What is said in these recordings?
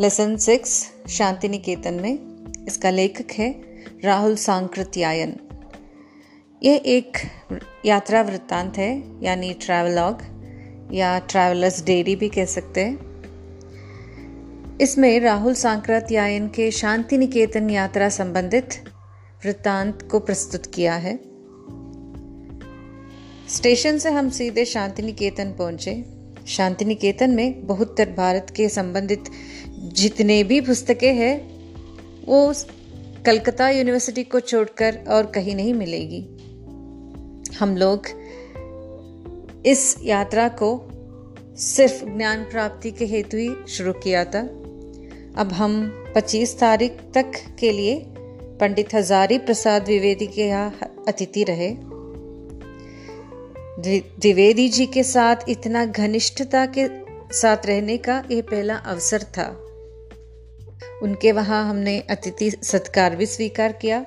Lesson six Shanti Niketan में इसका लेखक है राहुल सांकृत्यायन। यह एक यात्रा वृत्तांत है, यानी ट्रैवलॉग या ट्रैवलर्स डेयरी भी कह सकते हैं। इसमें राहुल सांकृत्यायन के शांति निकेतन यात्रा संबंधित वृत्तांत को प्रस्तुत किया है। स्टेशन से हम सीधे शांति निकेतन पहुँचे। शांति निकेतन में बहुत भारत के संबंधित जितने भी पुस्तकें हैं, वो कलकत्ता यूनिवर्सिटी को छोड़कर और कहीं नहीं मिलेगी। हम लोग इस यात्रा को सिर्फ़ ज्ञान प्राप्ति के हेतु ही शुरू किया था। अब हम 25 तारीख तक के लिए पंडित हजारी प्रसाद द्विवेदी के यहाँ अतिथि रहे। द्विवेदी जी के साथ इतना घनिष्ठता के साथ रहने का यह पहला अवसर था। उनके वहाँ हमने अतिथि सत्कार भी स्वीकार किया।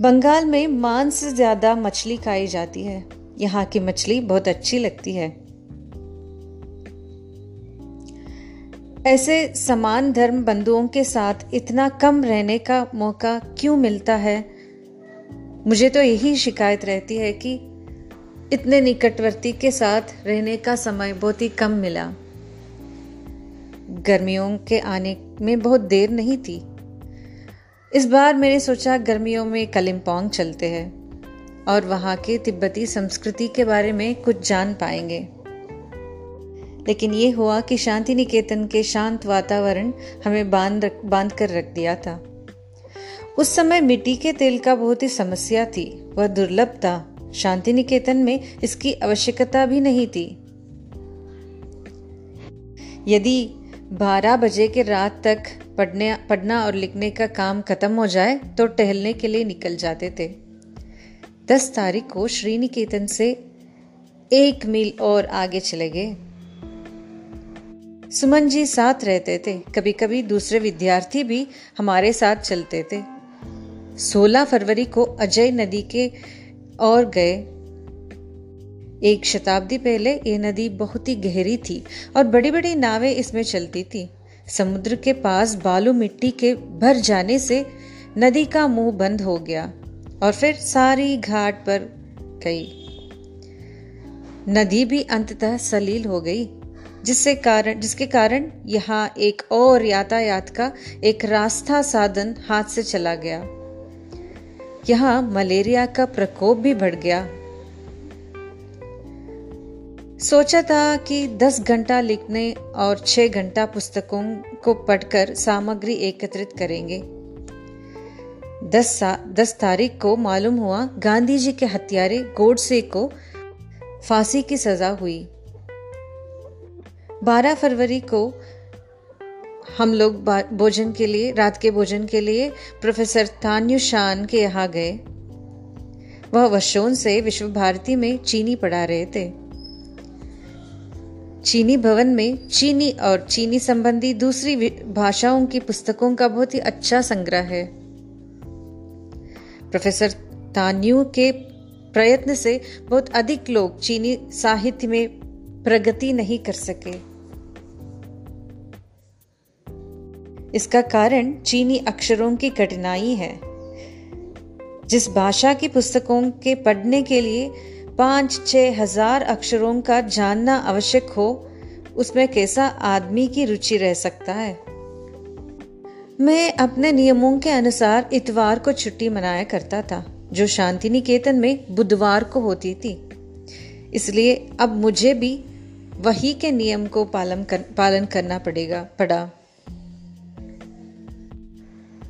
बंगाल में मांस से ज़्यादा मछली खाई जाती है। यहाँ की मछली बहुत अच्छी लगती है। ऐसे समान धर्म बंधुओं के साथ इतना कम रहने का मौका क्यों मिलता है? मुझे तो यही शिकायत रहती है कि इतने निकटवर्ती के साथ रहने का समय बहुत ही कम मिला। गर्मियों के आने में बहुत देर नहीं थी। इस बार मैंने सोचा गर्मियों में कलिम्पोंग चलते हैं और वहाँ के तिब्बती संस्कृति के बारे में कुछ जान पाएँगे। लेकिन ये हुआ कि शांति निकेतन के शांत वातावरण हमें बाँध बाँध कर रख दिया था। उस समय मिट्टी के तेल का बहुत ही समस्या थी, वह दुर्लभ था। शांति निकेतन में इसकी आवश्यकता भी नहीं थी। यदि 12 बजे के रात तक पढ़ने, पढ़ना और लिखने का काम खत्म हो जाए तो टहलने के लिए निकल जाते थे। 10 तारीख को श्रीनिकेतन से एक मील और आगे चले गए। सुमन जी साथ रहते थे। कभी कभी दूसरे विद्यार्थी भी हमारे साथ चलते थे। 16 फरवरी को अजय नदी के और गए। एक शताब्दी पहले ये नदी बहुत ही गहरी थी और बड़ी बड़ी नावें इसमें चलती थी। समुद्र के पास बालू मिट्टी के भर जाने से नदी का मुँह बंद हो गया और फिर सारी घाट पर गई। नदी भी अंततः सलील हो गई, जिससे कारण, जिसके कारण यहाँ एक और यातायात का एक रास्ता साधन हाथ से चला गया। यहाँ मलेरिया का प्रकोप भी बढ़ गया। सोचा था कि 10 घंटा लिखने और 6 घंटा पुस्तकों को पढ़कर सामग्री एकत्रित करेंगे। 10 दस तारीख को मालूम हुआ गांधी जी के हत्यारे गोडसे को फांसी की सजा हुई। 12 फरवरी को हम लोग भोजन के लिए, रात के भोजन के लिए प्रोफेसर तान्यु शान के यहाँ गए। वह वशोन से विश्व भारती में चीनी पढ़ा रहे थे। चीनी भवन में चीनी और चीनी संबंधी दूसरी भाषाओं की पुस्तकों का बहुत ही अच्छा संग्रह है। प्रोफेसर तान्यू के प्रयत्न से बहुत अधिक लोग चीनी साहित्य में प्रगति नहीं कर सके। इसका कारण चीनी अक्षरों की कठिनाई है। जिस भाषा की पुस्तकों के पढ़ने के लिए पाँच छह हज़ार अक्षरों का जानना आवश्यक हो उसमें कैसा आदमी की रुचि रह सकता है? मैं अपने नियमों के अनुसार इतवार को छुट्टी मनाया करता था जो शांति निकेतन में बुधवार को होती थी। इसलिए अब मुझे भी वही के नियम को पालन कर, पालन करना पड़ेगा पड़ा।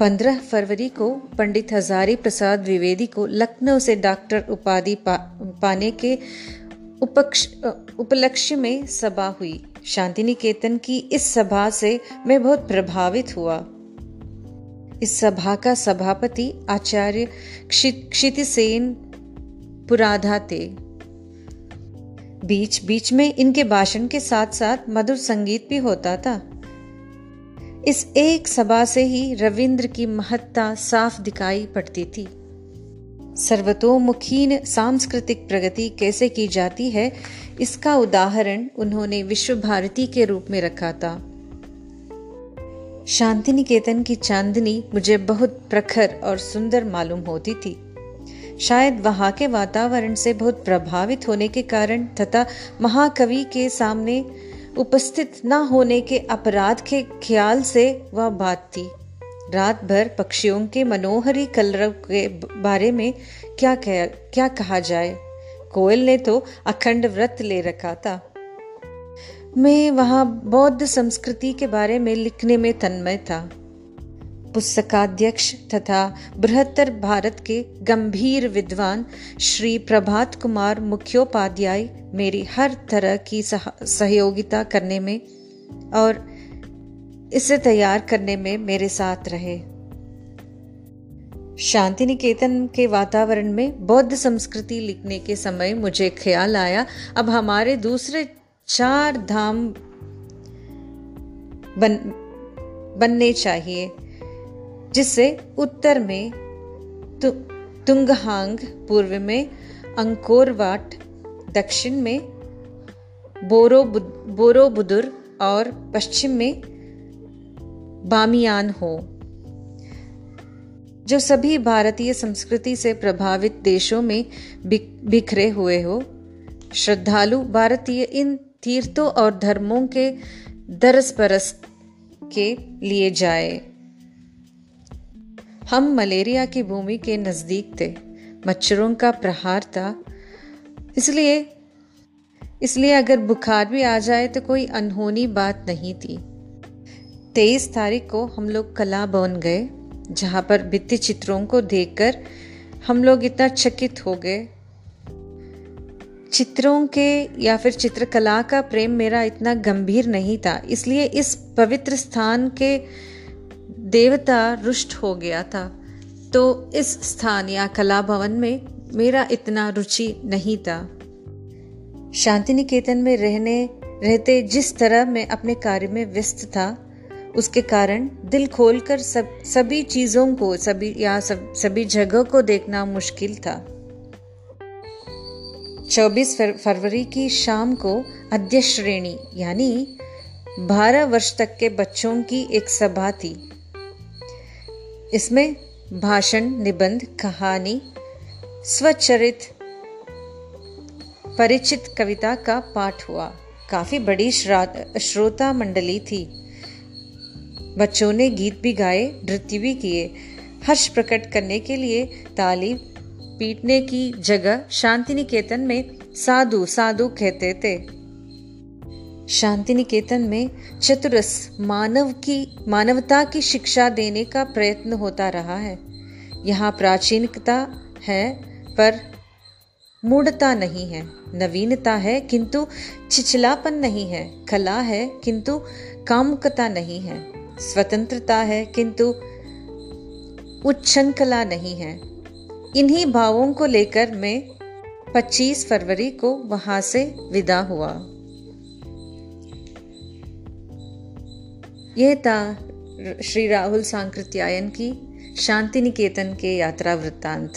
पंद्रह फरवरी को पंडित हजारी प्रसाद द्विवेदी को लखनऊ से डॉक्टर उपाधि पा, पाने के उपलक्ष्य में सभा हुई। शांति निकेतन की इस सभा से मैं बहुत प्रभावित हुआ। इस सभा का सभापति आचार्य क्षितिसेन पुराधा थे बीच बीच में इनके भाषण के साथ साथ मधुर संगीत भी होता था। इस एक सभा से ही रविंद्र की महत्ता साफ़ दिखाई पड़ती थी। सर्वतोमुखी सांस्कृतिक प्रगति कैसे की जाती है, इसका उदाहरण उन्होंने विश्व भारती के रूप में रखा था। शांति निकेतन की चांदनी मुझे बहुत प्रखर और सुंदर मालूम होती थी। शायद वहाँ के वातावरण से बहुत प्रभावित होने के कारण तथा महाकवि के सामने उपस्थित न होने के अपराध के ख्याल से वह बात थी। रात भर पक्षियों के मनोहरी कलरव के बारे में क्या कह, क्या कहा जाए? कोयल ने तो अखंड व्रत ले रखा था। मैं वहाँ बौद्ध संस्कृति के बारे में लिखने में तन्मय था। पुस्तकाध्यक्ष तथा बृहत्तर भारत के गंभीर विद्वान श्री प्रभात कुमार मुख्योपाध्याय मेरी हर तरह की सहयोगिता करने में और इसे तैयार करने में मेरे साथ रहे। शांति निकेतन के वातावरण में बौद्ध संस्कृति लिखने के समय मुझे ख्याल आया। अब हमारे दूसरे चार धाम बन, बनने चाहिए। जिससे उत्तर में तु, तुंगहांग पूर्व में अंकोरवाट दक्षिण में बोरो बोरोबुदुर और पश्चिम में बामियान हो। जो सभी भारतीय संस्कृति से प्रभावित देशों में बिखरे हुए हो श्रद्धालु भारतीय इन तीर्थों और धर्मों के दरस परस के लिए जाए। हम मलेरिया की भूमि के नज़दीक थे, मच्छरों का प्रहार था। इसलिए इसलिए अगर बुखार भी आ जाए तो कोई अनहोनी बात नहीं थी। तेईस तारीख को हम लोग कला भवन गए, जहाँ पर भित्ति चित्रों को देखकर हम लोग इतना चकित हो गए। चित्रों के या फिर चित्रकला का प्रेम मेरा इतना गंभीर नहीं था, इसलिए इस पवित्र स्थान के देवता रुष्ट हो गया था। तो इस स्थान या कला भवन में मेरा इतना रुचि नहीं था। शांति निकेतन में रहने, रहते जिस तरह मैं अपने कार्य में व्यस्त था, उसके कारण दिल खोलकर सब, सभी चीज़ों को, सभी, या सब, सभी जगह को देखना मुश्किल था। 24 फरवरी की शाम को अध्यक्ष श्रेणी, यानी 12 वर्ष तक के बच्चों की एक सभा थी। इसमें भाषण, निबंध, कहानी, स्वचरित, परिचित कविता का पाठ हुआ। काफ़ी बड़ी श्रोता मंडली थी। बच्चों ने गीत भी गाए, नृत्य भी किए। हर्ष प्रकट करने के लिए ताली पीटने की जगह शांति निकेतन में साधु साधु कहते थे। शांति निकेतन में चतुरस मानव की, मानवता की शिक्षा देने का प्रयत्न होता रहा है। यहाँ प्राचीनता है, पर मूढ़ता नहीं है। नवीनता है, किंतु छिछलापन नहीं है। कला है, किंतु कामुकता नहीं है। स्वतंत्रता है, किंतु उच्छृंखला नहीं है। इन्हीं भावों को लेकर मैं 25 फरवरी को वहाँ से विदा हुआ। यह था श्री राहुल सांकृत्यायन की शांति निकेतन के यात्रा वृत्तांत